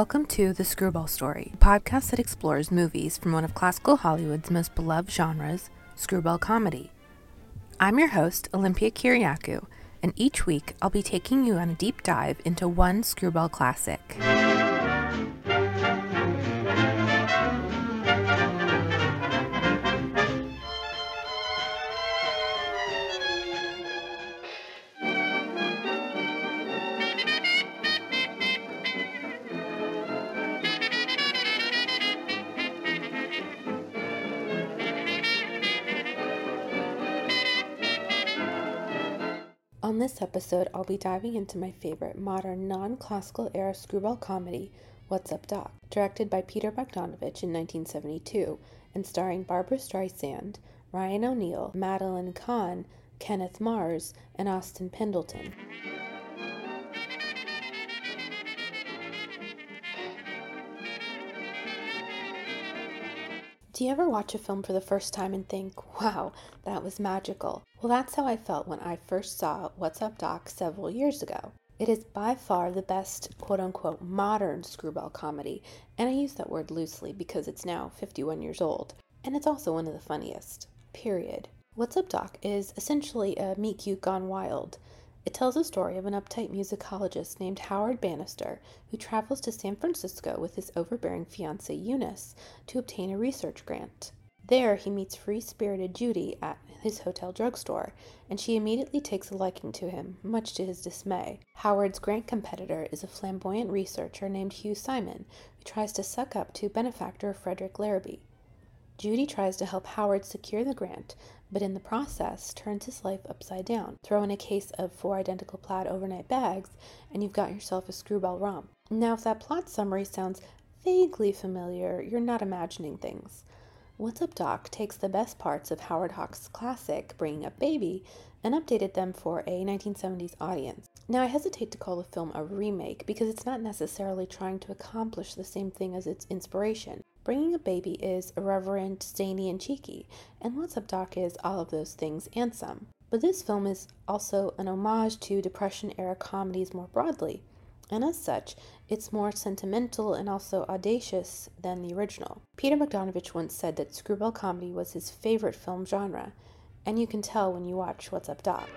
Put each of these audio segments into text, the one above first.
Welcome to The Screwball Story, a podcast that explores movies from one of classical Hollywood's most beloved genres, screwball comedy. I'm your host, Olympia Kiriakou, and each week I'll be taking you on a deep dive into one screwball classic. On this episode, I'll be diving into my favorite modern non classical era screwball comedy, What's Up Doc, directed by Peter Bogdanovich in 1972 and starring Barbra Streisand, Ryan O'Neal, Madeline Kahn, Kenneth Mars, and Austin Pendleton. Do you ever watch a film for the first time and think, wow, that was magical? Well, that's how I felt when I first saw What's Up Doc several years ago. It is by far the best quote unquote modern screwball comedy, and I use that word loosely because it's now 51 years old, and it's also one of the funniest. Period. What's Up Doc is essentially a Meet Cute Gone Wild. It tells the story of an uptight musicologist named Howard Bannister who travels to San Francisco with his overbearing fiancee Eunice to obtain a research grant. There, he meets free spirited Judy at his hotel drugstore, and she immediately takes a liking to him, much to his dismay. Howard's grant competitor is a flamboyant researcher named Hugh Simon, who tries to suck up to benefactor Frederick Larrabee. Judy tries to help Howard secure the grant, but in the process turns his life upside down. Throw in a case of four identical plaid overnight bags, and you've got yourself a screwball romp. Now, if that plot summary sounds vaguely familiar, you're not imagining things. What's Up Doc takes the best parts of Howard Hawks' classic, Bringing Up Baby, and updated them for a 1970s audience. Now, I hesitate to call the film a remake because it's not necessarily trying to accomplish the same thing as its inspiration. Bringing a Baby is irreverent, zany, and cheeky, and What's Up Doc is all of those things and some. But this film is also an homage to Depression era comedies more broadly, and as such, it's more sentimental and also audacious than the original. Peter Bogdanovich once said that screwball comedy was his favorite film genre, and you can tell when you watch What's Up Doc.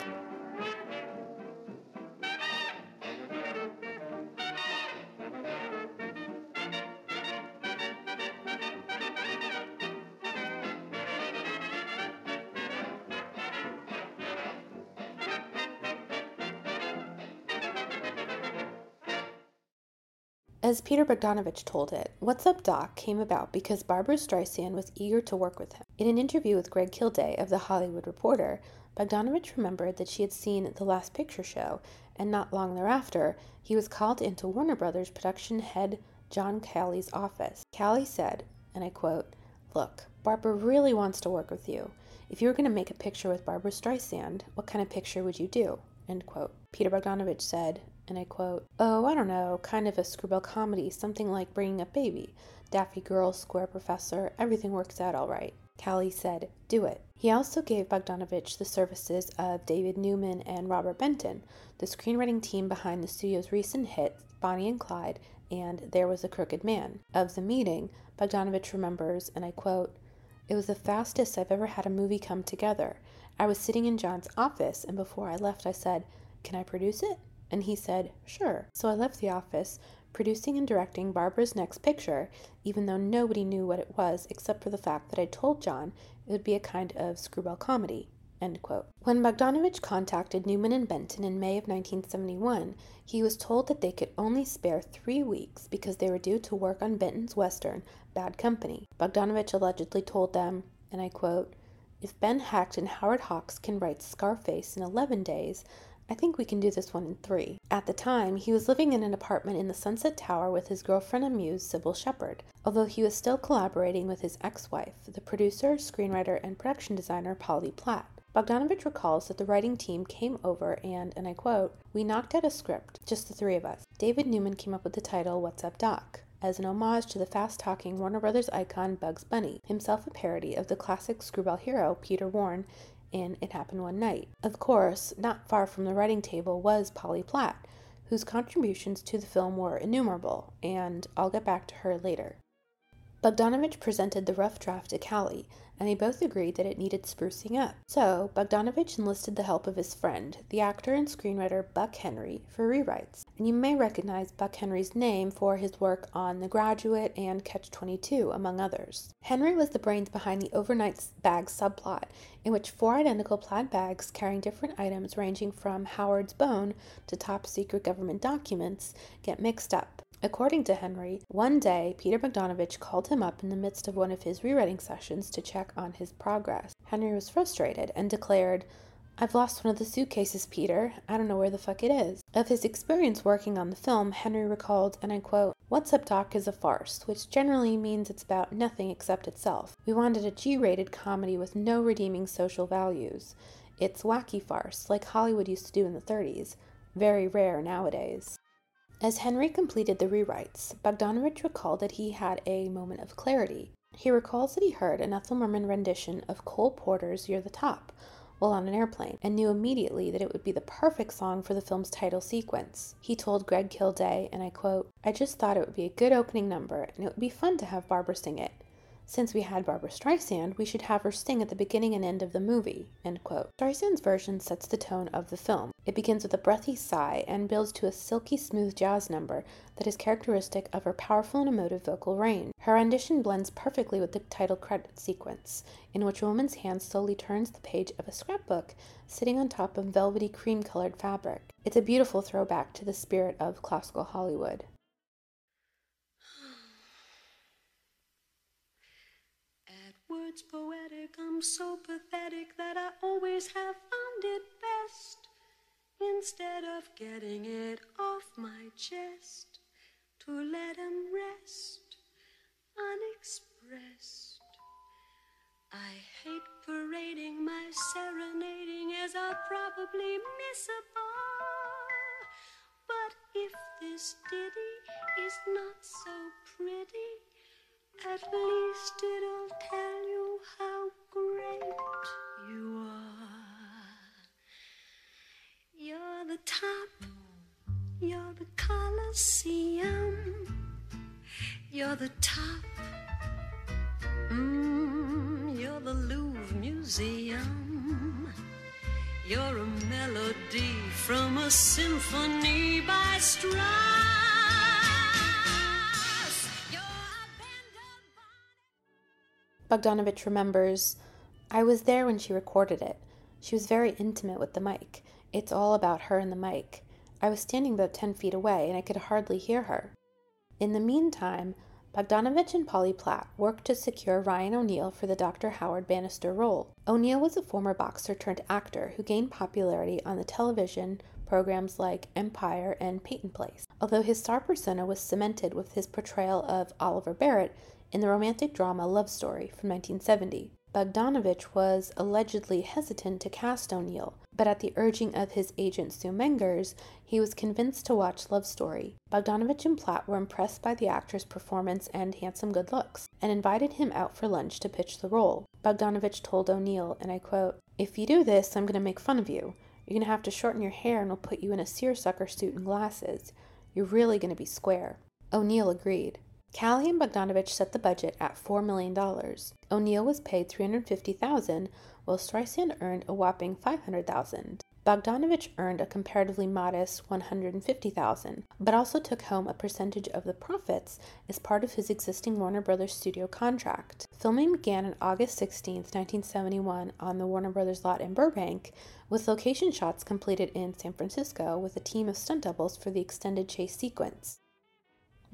Peter Bogdanovich told it, What's Up Doc came about because Barbra Streisand was eager to work with him. In an interview with Gregg Kilday of The Hollywood Reporter, Bogdanovich remembered that she had seen The Last Picture Show, and not long thereafter, he was called into Warner Brothers production head John Calley's office. Calley said, and I quote, Look, Barbra really wants to work with you. If you were going to make a picture with Barbra Streisand, what kind of picture would you do? End quote. Peter Bogdanovich said, and I quote, Oh, I don't know, kind of a screwball comedy, something like Bringing Up Baby. Daffy Girl, Square Professor, everything works out all right. Calley said, Do it. He also gave Bogdanovich the services of David Newman and Robert Benton, the screenwriting team behind the studio's recent hits Bonnie and Clyde and There Was a Crooked Man. Of the meeting, Bogdanovich remembers, and I quote, It was the fastest I've ever had a movie come together. I was sitting in John's office, and before I left, I said, Can I produce it? And he said, Sure. So I left the office, producing and directing Barbra's next picture, even though nobody knew what it was except for the fact that I told John it would be a kind of screwball comedy. When Bogdanovich contacted Newman and Benton in May of 1971, he was told that they could only spare three weeks because they were due to work on Benton's western, Bad Company. Bogdanovich allegedly told them, and I quote, If Ben Hecht and Howard Hawks can write Scarface in 11 days, I think we can do this one in three. At the time, he was living in an apartment in the Sunset Tower with his girlfriend and muse, Cybill Shepherd, although he was still collaborating with his ex wife, the producer, screenwriter, and production designer Polly Platt. Bogdanovich recalls that the writing team came over and, and I quote, We knocked out a script, just the three of us. David Newman came up with the title What's Up Doc, as an homage to the fast talking Warner Brothers icon Bugs Bunny, himself a parody of the classic screwball hero Peter Warne in It Happened One Night. Of course, not far from the writing table was Polly Platt, whose contributions to the film were innumerable, and I'll get back to her later. Bogdanovich presented the rough draft to Calley, and they both agreed that it needed sprucing up. So, Bogdanovich enlisted the help of his friend, the actor and screenwriter Buck Henry, for rewrites. And you may recognize Buck Henry's name for his work on The Graduate and Catch 22, among others. Henry was the brains behind the overnight bag subplot, in which four identical plaid bags carrying different items ranging from Howard's bone to top secret government documents get mixed up. According to Henry, one day Peter Bogdanovich called him up in the midst of one of his rewriting sessions to check on his progress. Henry was frustrated and declared, I've lost one of the suitcases, Peter. I don't know where the fuck it is. Of his experience working on the film, Henry recalled, and I quote, What's Up Doc is a farce, which generally means it's about nothing except itself. We wanted a G rated comedy with no redeeming social values. It's wacky farce, like Hollywood used to do in the 30s. Very rare nowadays. As Henry completed the rewrites, Bogdanovich recalled that he had a moment of clarity. He recalls that he heard an Ethel Merman rendition of Cole Porter's You're the Top while on an airplane and knew immediately that it would be the perfect song for the film's title sequence. He told Gregg Kilday, and I quote, I just thought it would be a good opening number and it would be fun to have Barbra sing it. Since we had Barbra Streisand, we should have her sing at the beginning and end of the movie. Streisand's version sets the tone of the film. It begins with a breathy sigh and builds to a silky smooth jazz number that is characteristic of her powerful and emotive vocal range. Her rendition blends perfectly with the title credit sequence, in which a woman's hand slowly turns the page of a scrapbook sitting on top of velvety cream colored fabric. It's a beautiful throwback to the spirit of classical Hollywood. Words poetic, I'm so pathetic that I always have found it best. Instead of getting it off my chest, to let him rest unexpressed. I hate parading my serenading as I'll probably miss a bar. But if this ditty is not so pretty, at least it'll tell you how great you are. You're the top, you're the Colosseum, you're the top, mm, you're the Louvre Museum. You're a melody from a symphony by Strauss. Bogdanovich remembers, I was there when she recorded it. She was very intimate with the mic. It's all about her and the mic. I was standing about 10 feet away and I could hardly hear her. In the meantime, Bogdanovich and Polly Platt worked to secure Ryan O'Neal for the Dr. Howard Bannister role. O'Neal was a former boxer turned actor who gained popularity on the television programs like Empire and Peyton Place, although his star persona was cemented with his portrayal of Oliver Barrett in the romantic drama Love Story from 1970. Bogdanovich was allegedly hesitant to cast O'Neal, but at the urging of his agent Sue Mengers, he was convinced to watch Love Story. Bogdanovich and Platt were impressed by the actor's performance and handsome good looks, and invited him out for lunch to pitch the role. Bogdanovich told O'Neal, and I quote, If you do this, I'm going to make fun of you. You're going to have to shorten your hair and we'll put you in a seersucker suit and glasses. You're really going to be square. O'Neal agreed. Calley and Bogdanovich set the budget at $4 million. O'Neal was paid 350,000, while Streisand earned a whopping 500,000. Bogdanovich earned a comparatively modest 150,000, but also took home a percentage of the profits as part of his existing Warner Brothers studio contract. Filming began on August 16, 1971, on the Warner Brothers lot in Burbank, with location shots completed in San Francisco with a team of stunt doubles for the extended chase sequence.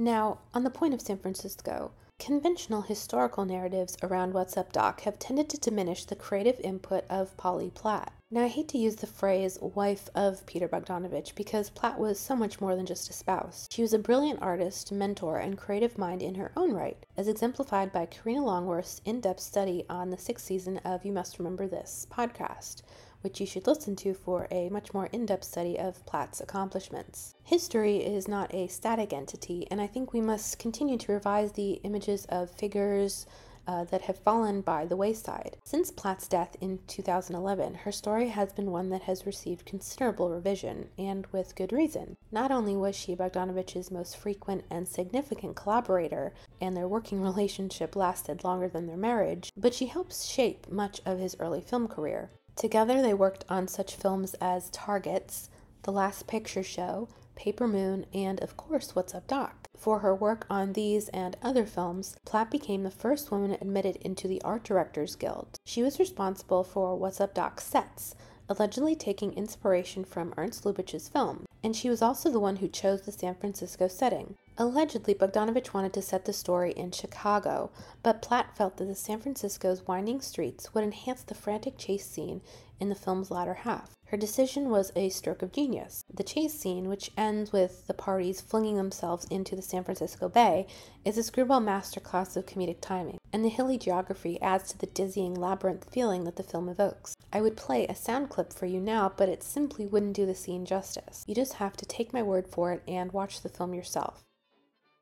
Now, on the point of San Francisco, conventional historical narratives around What's Up Doc have tended to diminish the creative input of Polly Platt. Now, I hate to use the phrase wife of Peter Bogdanovich because Platt was so much more than just a spouse. She was a brilliant artist, mentor, and creative mind in her own right, as exemplified by Karina Longworth's in depth study on the sixth season of You Must Remember This podcast which you should listen to for a much more in depth study of Platt's accomplishments. History is not a static entity, and I think we must continue to revise the images of figures uh, that have fallen by the wayside. Since Platt's death in 2011, her story has been one that has received considerable revision, and with good reason. Not only was she Bogdanovich's most frequent and significant collaborator, and their working relationship lasted longer than their marriage, but she helped shape much of his early film career. Together, they worked on such films as Targets, The Last Picture Show, Paper Moon, and of course, What's Up Doc. For her work on these and other films, Platt became the first woman admitted into the Art Directors Guild. She was responsible for What's Up Doc's sets, allegedly taking inspiration from Ernst Lubitsch's film, and she was also the one who chose the San Francisco setting. Allegedly, Bogdanovich wanted to set the story in Chicago, but Platt felt that the San Francisco's winding streets would enhance the frantic chase scene in the film's latter half. Her decision was a stroke of genius. The chase scene, which ends with the parties flinging themselves into the San Francisco Bay, is a screwball masterclass of comedic timing, and the hilly geography adds to the dizzying labyrinth feeling that the film evokes. I would play a sound clip for you now, but it simply wouldn't do the scene justice. You just have to take my word for it and watch the film yourself.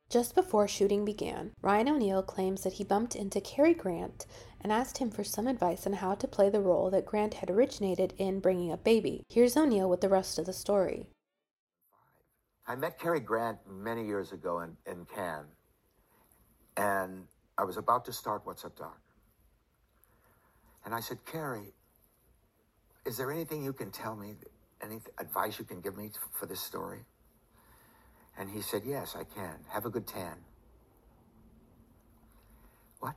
Just before shooting began, Ryan O'Neal claims that he bumped into Cary Grant and asked him for some advice on how to play the role that Grant had originated in Bringing Up Baby. Here's O'Neal with the rest of the story. I met Cary Grant many years ago in, in Cannes, and I was about to start What's Up, Doc. And I said, Cary, is there anything you can tell me, any advice you can give me for this story? And he said, Yes, I can. Have a good tan. What?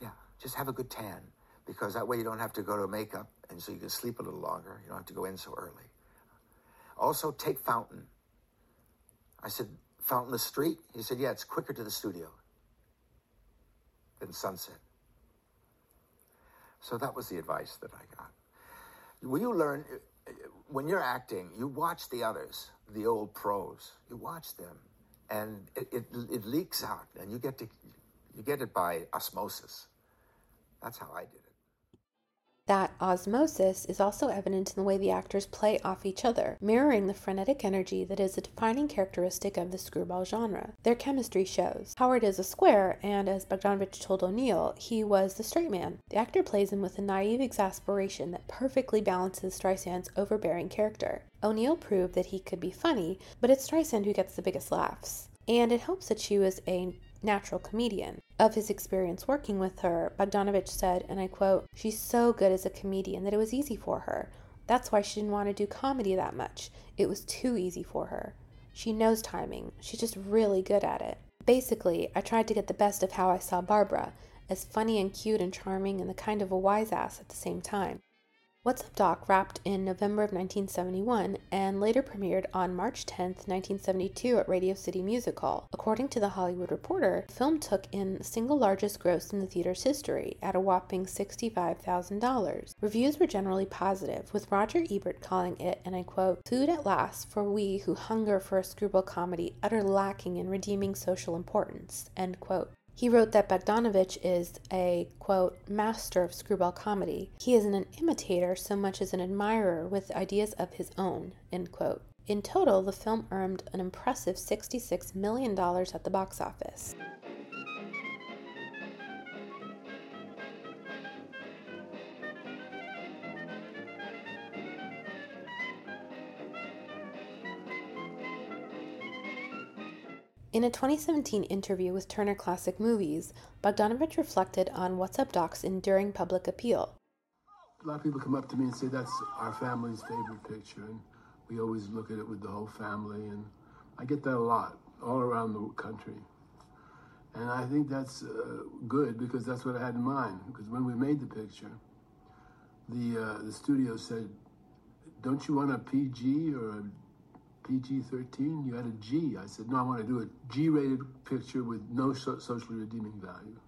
Yeah, just have a good tan because that way you don't have to go to makeup and so you can sleep a little longer. You don't have to go in so early. Also, take Fountain. I said, Fountain the street? He said, Yeah, it's quicker to the studio than Sunset. So that was the advice that I got. Will you learn when you're acting, you watch the others, the old pros. You watch them, and it, it, it leaks out, and you get to you get it by osmosis. That's how I did. That osmosis is also evident in the way the actors play off each other, mirroring the frenetic energy that is a defining characteristic of the screwball genre. Their chemistry shows. Howard is a square, and as Bogdanovich told O'Neal, he was the straight man. The actor plays him with a naive exasperation that perfectly balances Streisand's overbearing character. O'Neal proved that he could be funny, but it's Streisand who gets the biggest laughs. And it helps that she was a natural comedian. Of his experience working with her, Bogdanovich said, and I quote, She's so good as a comedian that it was easy for her. That's why she didn't want to do comedy that much. It was too easy for her. She knows timing. She's just really good at it. Basically, I tried to get the best of how I saw Barbra, as funny and cute and charming and the kind of a wise ass at the same time. What's Up Doc wrapped in November of 1971 and later premiered on March 10, 1972 at Radio City Music Hall. According to The Hollywood Reporter, the film took in the single largest gross in the theater's history at a whopping $65,000. Reviews were generally positive, with Roger Ebert calling it, and I quote, food at last for we who hunger for a screwball comedy utter lacking in redeeming social importance, end quote. He wrote that Bogdanovich is a, quote, master of screwball comedy. He isn't an imitator so much as an admirer with ideas of his own, end quote. In total, the film earned an impressive $66 million at the box office. In a 2017 interview with Turner Classic Movies, Bogdanovich reflected on What's Up Doc's enduring public appeal. A lot of people come up to me and say that's our family's favorite picture, and we always look at it with the whole family, and I get that a lot all around the country. And I think that's uh, good because that's what I had in mind. Because when we made the picture, the uh, the studio said, "Don't you want a PG or a PG 13, you had a G. I said, no, I want to do a G rated picture with no so- socially redeeming value.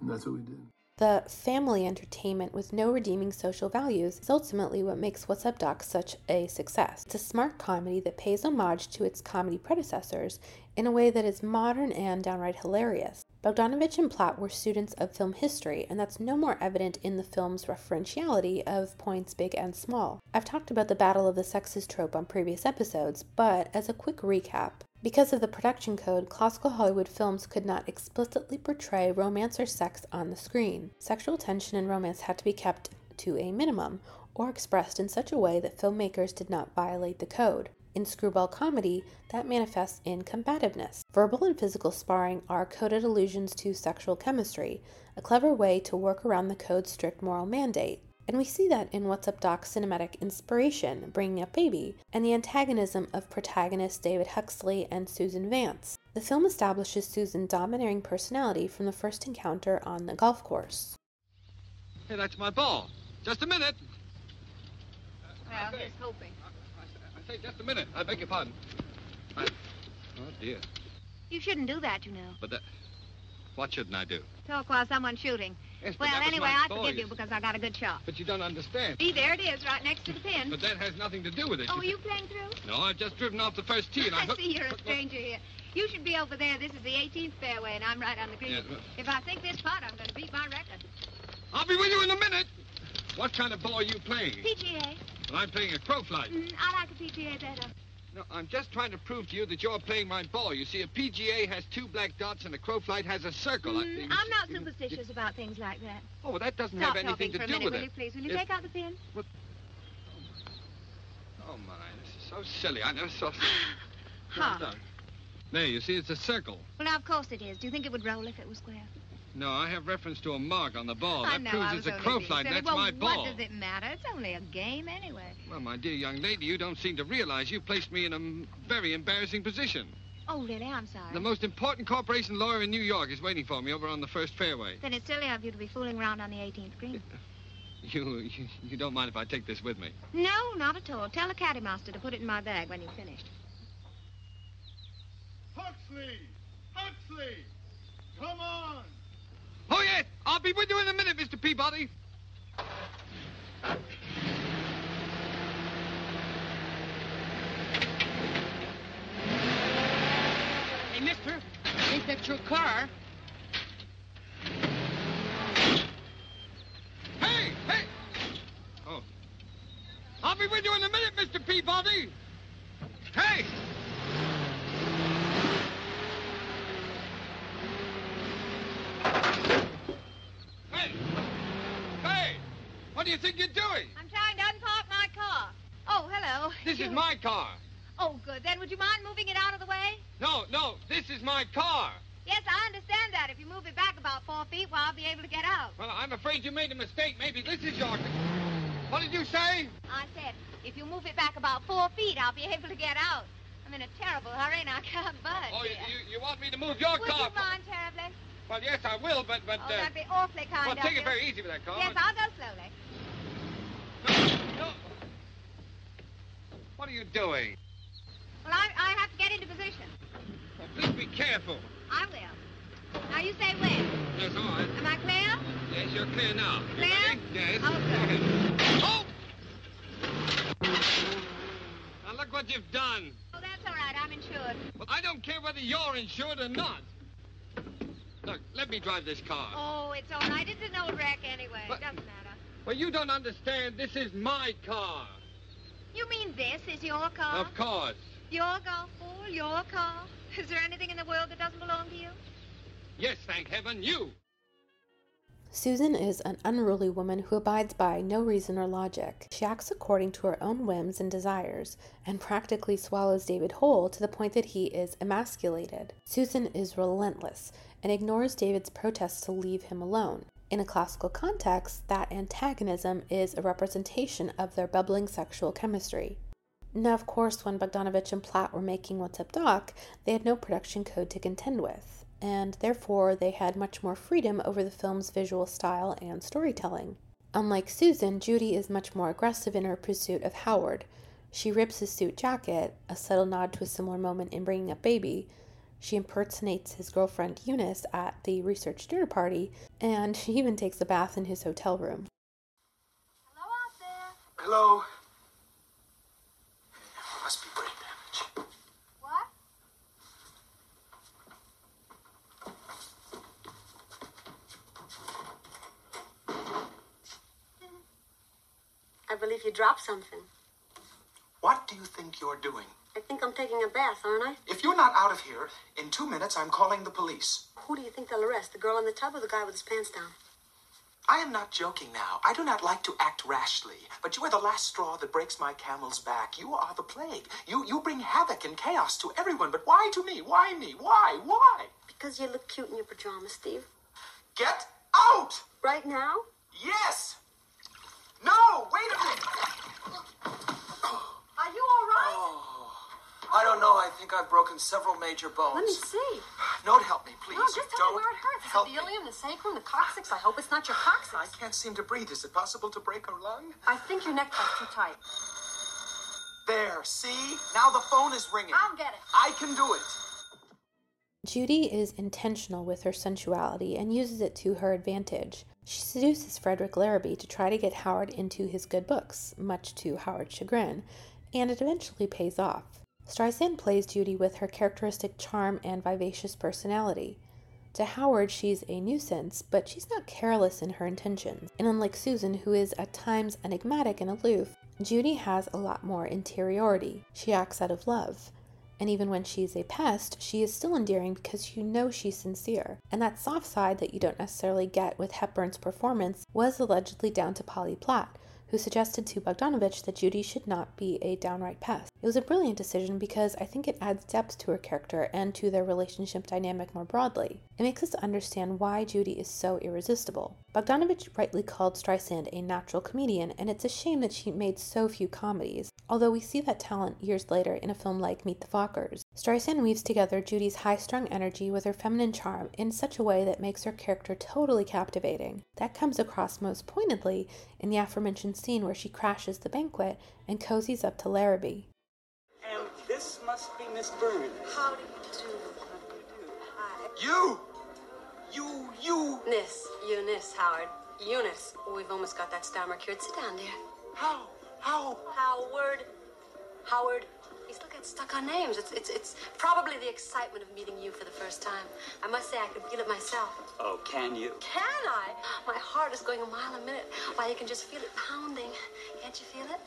And that's what we did. The family entertainment with no redeeming social values is ultimately what makes What's Up Doc such a success. It's a smart comedy that pays homage to its comedy predecessors in a way that is modern and downright hilarious. Bogdanovich and Platt were students of film history, and that's no more evident in the film's referentiality of points big and small. I've talked about the battle of the sexes trope on previous episodes, but as a quick recap, Because of the production code, classical Hollywood films could not explicitly portray romance or sex on the screen. Sexual tension and romance had to be kept to a minimum, or expressed in such a way that filmmakers did not violate the code. In screwball comedy, that manifests in combativeness. Verbal and physical sparring are coded allusions to sexual chemistry, a clever way to work around the code's strict moral mandate. And we see that in What's Up Doc's cinematic inspiration, Bringing Up Baby, and the antagonism of protagonists David Huxley and Susan Vance. The film establishes Susan's domineering personality from the first encounter on the golf course. Hey, that's my ball. Just a minute. Well, here's hoping. Say, just a minute. I beg your pardon. I... Oh, dear. You shouldn't do that, you know. But that... What shouldn't I do? Talk while someone's shooting. Yes, but well, anyway, I forgive you you because I got a good shot. But you don't understand. See, there it is, right next to the pin. But that has nothing to do with it. Oh, are you playing through? No, I've just driven off the first tee and I... I see you're a stranger here. You should be over there. This is the 18th fairway, and I'm right on the green. Yeah, well- If I think this putt, I'm going to beat my record. I'll be with you in a minute. What kind of ball are you playing? PGA. Well, I'm playing a crow flight. Mm, I like a PGA better. No, I'm just trying to prove to you that you're playing my ball. You see, a PGA has two black dots and a crow flight has a circle. I- Mm, I'm see- not superstitious about things like that. Oh, well, that doesn't Stop have anything to for a do minute, with will it. you, please? Will you If- take out the pin? Oh, my, this is so silly. I never saw... Huh. No, no. There, you see, it's a circle. Well, now, of course it is. Do you think it would roll if it was square? No, I have reference to a mark on the ball. I that know, proves I it's a only crow flight, that's well, my ball. what does it matter? It's only a game anyway. Well, my dear young lady, you don't seem to realize you placed me in a very embarrassing position. Oh, really? I'm sorry. The most important corporation lawyer in New York is waiting for me over on the first fairway. Then it's silly of you to be fooling around on the 18th green. You, you, you don't mind if I take this with me? No, not at all. Tell the caddy master to put it in my bag when you've finished. Huxley! Huxley! Come on! Oh, yes! I'll be with you in a minute, Mr. Peabody. Hey, mister, ain't that your car? Hey, hey! Oh. I'll be with you in a minute, Mr. Peabody. Hey! Hey! Hey! What do you think you're doing? I'm trying to unpark my car. Oh, hello. This is my car. Oh, good. Then would you mind moving it out of the way? No, no, this is my car. Yes, I understand that. If you move it back about four feet, well, I'll be able to get out. Well, I'm afraid you made a mistake. Maybe this is your... What did you say? I said, if you move it back about four feet, I'll be able to get out. I'm in a terrible hurry and I can't budge. Oh, you, you, you want me to move your Would car? you mind terribly? Well, yes, I will, but... but oh, uh, that'd be awfully kind well, of take you. it very easy with that car. Yes, I'll go slowly. No, no. What are you doing? Well, I, I have to get into position. Oh, please be careful. I will. Now you say when. Yes, all right. Am I clear? Yes, you're clear now. Clear? Yes. Oh, good. Oh! Now look what you've done. Oh, that's all right. I'm insured. Well, I don't care whether you're insured or not. Look, let me drive this car. Oh, it's all right. It's an old wreck anyway. But- Doesn't matter. Well, you don't understand. This is my car. You mean this is your car? Of course. Your golf ball? Your car? Is there anything in the world that doesn't belong to you? Yes, thank heaven, you. Susan is an unruly woman who abides by no reason or logic. She acts according to her own whims and desires, and practically swallows David whole to the point that he is emasculated. Susan is relentless and ignores David's protests to leave him alone. In a classical context, that antagonism is a representation of their bubbling sexual chemistry. Now, of course, when Bogdanovich and Platt were making What's Up Doc, they had no production code to contend with, and therefore they had much more freedom over the film's visual style and storytelling. Unlike Susan, Judy is much more aggressive in her pursuit of Howard. She rips his suit jacket, a subtle nod to a similar moment in Bringing Up Baby. She impersonates his girlfriend Eunice at the research dinner party, and she even takes a bath in his hotel room. Hello out there. Hello? Must be brain damage. What? I believe you dropped something. What do you think you're doing? I think I'm taking a bath, aren't I? If you're not out of here, in two minutes I'm calling the police. Who do you think they'll arrest? The girl in the tub or the guy with his pants down? I am not joking now. I do not like to act rashly, but you are the last straw that breaks my camel's back. You are the plague. You you bring havoc and chaos to everyone, but why to me? Why me? Why? Why? Because you look cute in your pajamas, Steve. Get out! Right now? Yes! No! Wait a minute! Are you all right? Oh, I don't know. I think I've broken several major bones. Let me see. Don't help me, please. No, just tell don't me where it hurts. Help Is it the ilium, the sacrum, the coccyx? I hope it's not your coccyx. I can't seem to breathe. Is it possible to break a lung? I think your neckties too tight. There, see? Now the phone is ringing. I'll get it. I can do it. Judy is intentional with her sensuality and uses it to her advantage. She seduces Frederick Larrabee to try to get Howard into his good books, much to Howard's chagrin, and it eventually pays off. Streisand plays Judy with her characteristic charm and vivacious personality. To Howard, she's a nuisance, but she's not careless in her intentions. And unlike Susan, who is at times enigmatic and aloof, Judy has a lot more interiority. She acts out of love. And even when she's a pest, she is still endearing because you know she's sincere. And that soft side that you don't necessarily get with Hepburn's performance was allegedly down to Polly Platt, who suggested to Bogdanovich that Judy should not be a downright pest. It was a brilliant decision because I think it adds depth to her character and to their relationship dynamic more broadly. It makes us understand why Judy is so irresistible. Bogdanovich rightly called Streisand a natural comedian, and it's a shame that she made so few comedies, although we see that talent years later in a film like Meet the Fockers. Streisand weaves together Judy's high strung energy with her feminine charm in such a way that makes her character totally captivating. That comes across most pointedly in the aforementioned scene where she crashes the banquet and cozies up to Larrabee. This must be Miss Burns. How do you do? How do you do? Hi. You! You, you! Nis, Eunice, Howard. Eunice. We've almost got that stammer cured. Sit down, dear. How? How? Howard. Howard. We still get stuck on names. It's, it's, it's probably the excitement of meeting you for the first time. I must say, I can feel it myself. Oh, can you? Can I? My heart is going a mile a minute. Why, you can just feel it pounding. Can't you feel it?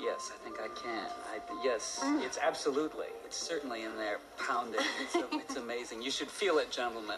Yes, I think I can. I, yes, mm. it's absolutely. It's certainly in there, pounding. It's, a, it's amazing. You should feel it, gentlemen.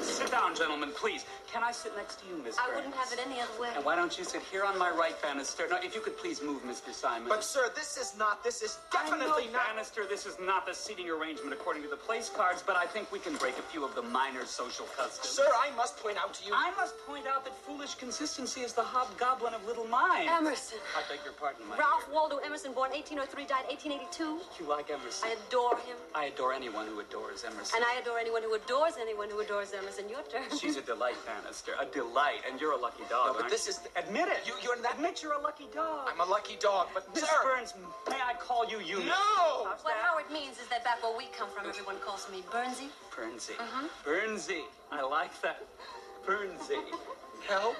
Sit down, gentlemen, please. Can I sit next to you, Miss I Burns? wouldn't have it any other way. And why don't you sit here on my right, Bannister? Now, if you could please move, Mr. Simon. But, sir, this is not, this is definitely not. Bannister, this is not the seating arrangement according to the place cards, but I think we can break a few of the minor social customs. Sir, I must point out to you. I must point out that foolish consistency is the hobgoblin of little minds. Emerson. I beg your pardon, my Ralph dear. Waldo Emerson, born 1803, died 1882. You like Emerson? I adore him. I adore anyone who adores Emerson. And I adore anyone who adores anyone who adores Emerson. Your turn. She's a delight, Bannister. A delight. And you're a lucky dog. No, but aren't this you? is- Admit it. You- you're not- Admit you're a lucky dog. I'm a lucky dog, but, Miss sir. Burns, may I call you Eunice? No! How's What that? Howard means is that back where we come from, everyone calls me Burnsy. Burnsy. Uh-huh. Burnsy. I like that. Burnsy. Help?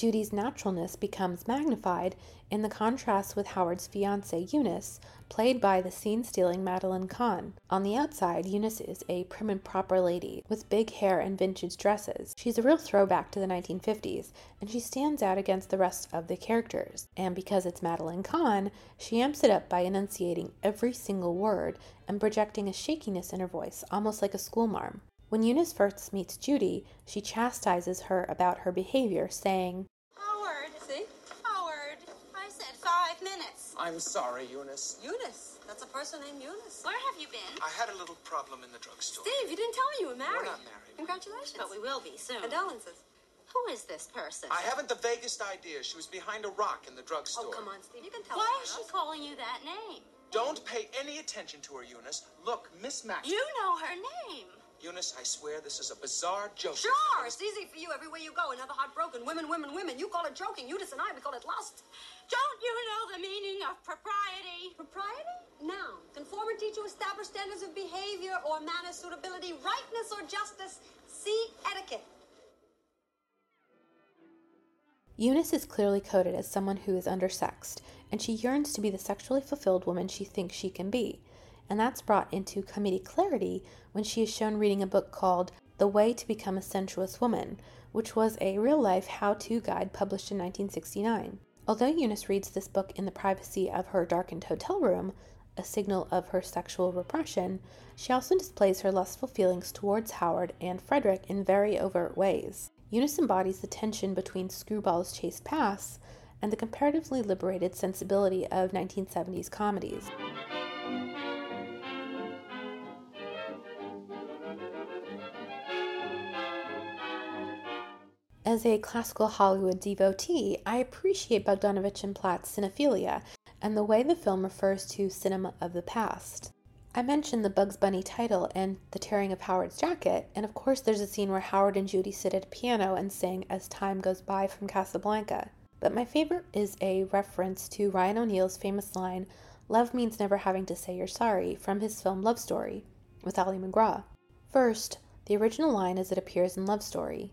Judy's naturalness becomes magnified in the contrast with Howard's fiancee Eunice, played by the scene stealing Madeline Kahn. On the outside, Eunice is a prim and proper lady with big hair and vintage dresses. She's a real throwback to the 1950s, and she stands out against the rest of the characters. And because it's Madeline Kahn, she amps it up by enunciating every single word and projecting a shakiness in her voice, almost like a schoolmarm. When Eunice first meets Judy, she chastises her about her behavior, saying, Howard. See? Howard. I said five minutes. I'm sorry, Eunice. Eunice. That's a person named Eunice. Where have you been? I had a little problem in the drugstore. Steve, you didn't tell me you were married. We're not married. Congratulations. But we will be soon. Condolences. Who is this person? I haven't the vaguest idea. She was behind a rock in the drugstore. Oh, come on, Steve. You can tell us. Why is she calling you that name? Don't pay any attention to her, Eunice. Look, Miss Max. You know her name. Eunice, I swear this is a bizarre joke. Sure, it's easy for you everywhere you go. Another heartbroken women, women, women. You call it joking. Eunice and I, we call it lust. Don't you know the meaning of propriety? Propriety? Noun. Conformity to established standards of behavior or manner, suitability, rightness or justice. See etiquette. Eunice is clearly coded as someone who is undersexed, and she yearns to be the sexually fulfilled woman she thinks she can be. And that's brought into comedic clarity when she is shown reading a book called The Way to Become a Sensuous Woman, which was a real life how to guide published in 1969. Although Eunice reads this book in the privacy of her darkened hotel room, a signal of her sexual repression, she also displays her lustful feelings towards Howard and Frederick in very overt ways. Eunice embodies the tension between Screwball's chaste past and the comparatively liberated sensibility of 1970s comedies. As a classical Hollywood devotee, I appreciate Bogdanovich and Platt's cinephilia and the way the film refers to cinema of the past. I mentioned the Bugs Bunny title and the tearing of Howard's jacket, and of course, there's a scene where Howard and Judy sit at a piano and sing As Time Goes By from Casablanca. But my favorite is a reference to Ryan O'Neal's famous line, Love means never having to say you're sorry, from his film Love Story, with Ali MacGraw. First, the original line as it appears in Love Story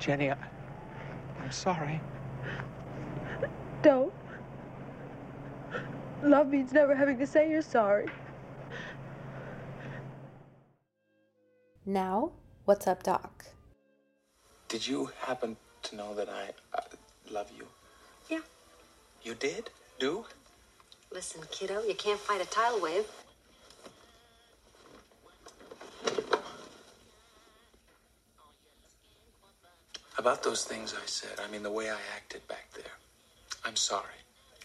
Jenny, I, I'm sorry. Don't. Love means never having to say you're sorry. Now, what's up, Doc? Did you happen to know that I uh, love you? Yeah. You did? Do? Listen, kiddo, you can't fight a tidal wave. About those things I said, I mean the way I acted back there. I'm sorry.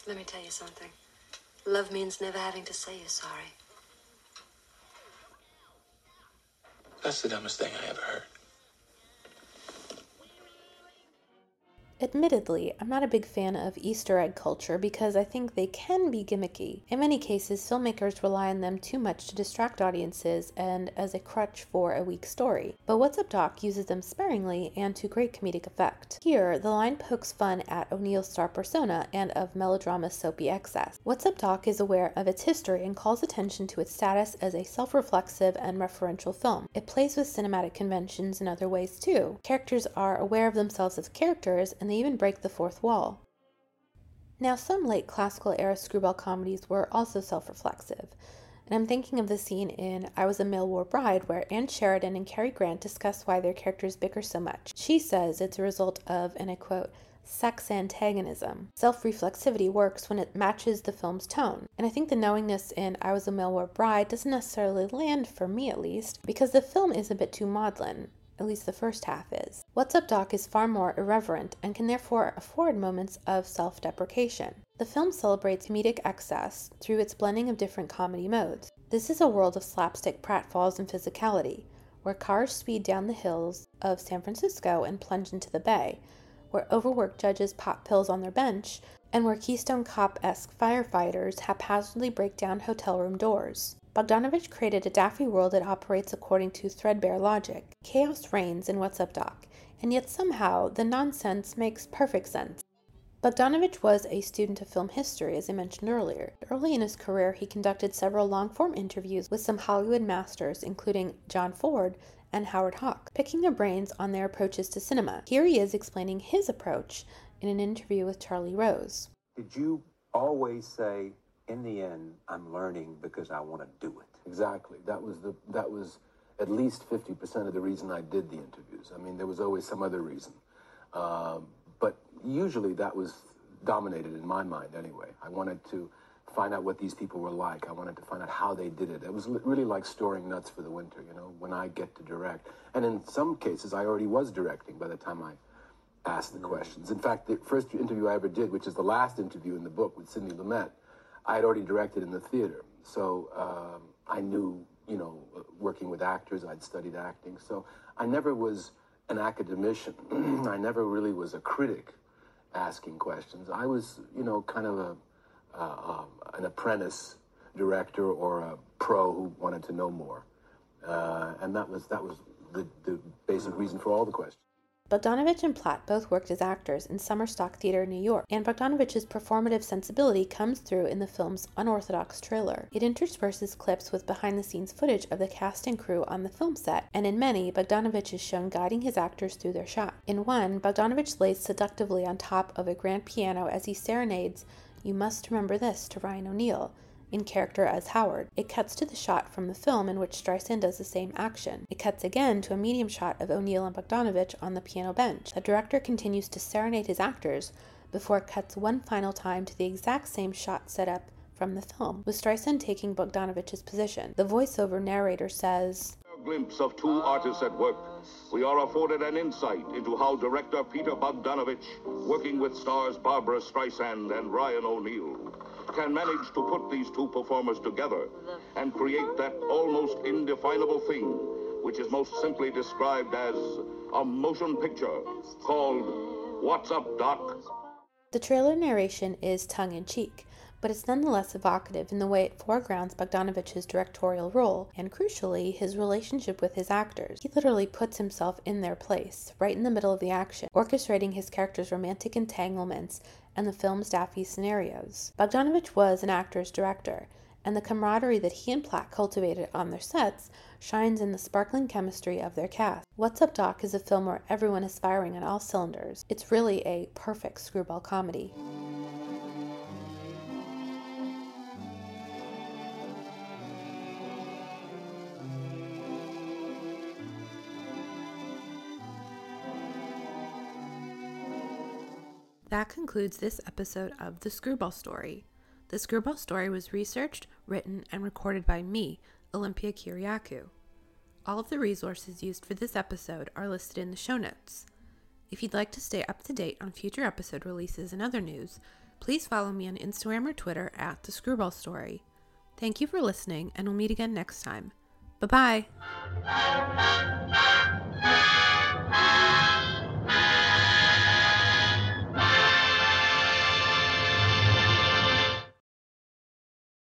Let me tell you something. Love means never having to say you're sorry. That's the dumbest thing I ever heard. Admittedly, I'm not a big fan of Easter egg culture because I think they can be gimmicky. In many cases, filmmakers rely on them too much to distract audiences and as a crutch for a weak story. But What's Up Doc uses them sparingly and to great comedic effect. Here, the line pokes fun at O'Neal's star persona and of melodrama's soapy excess. What's Up Doc is aware of its history and calls attention to its status as a self reflexive and referential film. It plays with cinematic conventions in other ways too. Characters are aware of themselves as characters they even break the fourth wall. Now, some late classical era screwball comedies were also self reflexive, and I'm thinking of the scene in I Was a Male War Bride where Ann Sheridan and Cary Grant discuss why their characters bicker so much. She says it's a result of, and I quote, sex antagonism. Self reflexivity works when it matches the film's tone. And I think the knowingness in I Was a Male War Bride doesn't necessarily land, for me at least, because the film is a bit too maudlin at least the first half is. What's Up Doc is far more irreverent and can therefore afford moments of self deprecation. The film celebrates comedic excess through its blending of different comedy modes. This is a world of slapstick pratfalls and physicality, where cars speed down the hills of San Francisco and plunge into the bay, where overworked judges pop pills on their bench, and where Keystone Cop esque firefighters haphazardly break down hotel room doors. Bogdanovich created a daffy world that operates according to threadbare logic. Chaos reigns in What's Up Doc, and yet somehow the nonsense makes perfect sense. Bogdanovich was a student of film history, as I mentioned earlier. Early in his career, he conducted several long form interviews with some Hollywood masters, including John Ford and Howard Hawks, picking their brains on their approaches to cinema. Here he is explaining his approach in an interview with Charlie Rose. Did you always say, in the end, I'm learning because I want to do it. Exactly. That was the that was at least fifty percent of the reason I did the interviews. I mean, there was always some other reason, um, but usually that was dominated in my mind anyway. I wanted to find out what these people were like. I wanted to find out how they did it. It was really like storing nuts for the winter, you know, when I get to direct. And in some cases, I already was directing by the time I asked the questions. In fact, the first interview I ever did, which is the last interview in the book with Sidney Lumet, I had already directed in the theater, so um, I knew, you know, working with actors. I'd studied acting, so I never was an academician. I never really was a critic asking questions. I was, you know, kind of a uh, um, an apprentice director or a pro who wanted to know more, uh, and that was that was the, the basic reason for all the questions. Bogdanovich and Platt both worked as actors in Summer Stock Theater in New York, and Bogdanovich's performative sensibility comes through in the film's unorthodox trailer. It intersperses clips with behind the scenes footage of the cast and crew on the film set, and in many, Bogdanovich is shown guiding his actors through their shot. In one, Bogdanovich lays seductively on top of a grand piano as he serenades You Must Remember This to Ryan O'Neal, in character as Howard. It cuts to the shot from the film in which Streisand does the same action. It cuts again to a medium shot of O'Neal and Bogdanovich on the piano bench. The director continues to serenade his actors before it cuts one final time to the exact same shot set up from the film, with Streisand taking Bogdanovich's position. The voiceover narrator says, A glimpse of two artists at work, we are afforded an insight into how director Peter Bogdanovich, working with stars Barbra Streisand and Ryan O'Neal, can manage to put these two performers together and create that almost indefinable thing, which is most simply described as a motion picture called What's Up, Doc? The trailer narration is tongue in cheek, but it's nonetheless evocative in the way it foregrounds Bogdanovich's directorial role and, crucially, his relationship with his actors. He literally puts himself in their place, right in the middle of the action, orchestrating his characters' romantic entanglements and the film's daffy scenarios. Bogdanovich was an actor's director, and the camaraderie that he and Platt cultivated on their sets shines in the sparkling chemistry of their cast. What's Up Doc is a film where everyone is firing on all cylinders. It's really a perfect screwball comedy. That concludes this episode of The Screwball Story. The Screwball Story was researched, written, and recorded by me, Olympia Kiriakou. All of the resources used for this episode are listed in the show notes. If you'd like to stay up to date on future episode releases and other news, please follow me on Instagram or Twitter at The Screwball Story. Thank you for listening, and we'll meet again next time. Bye bye.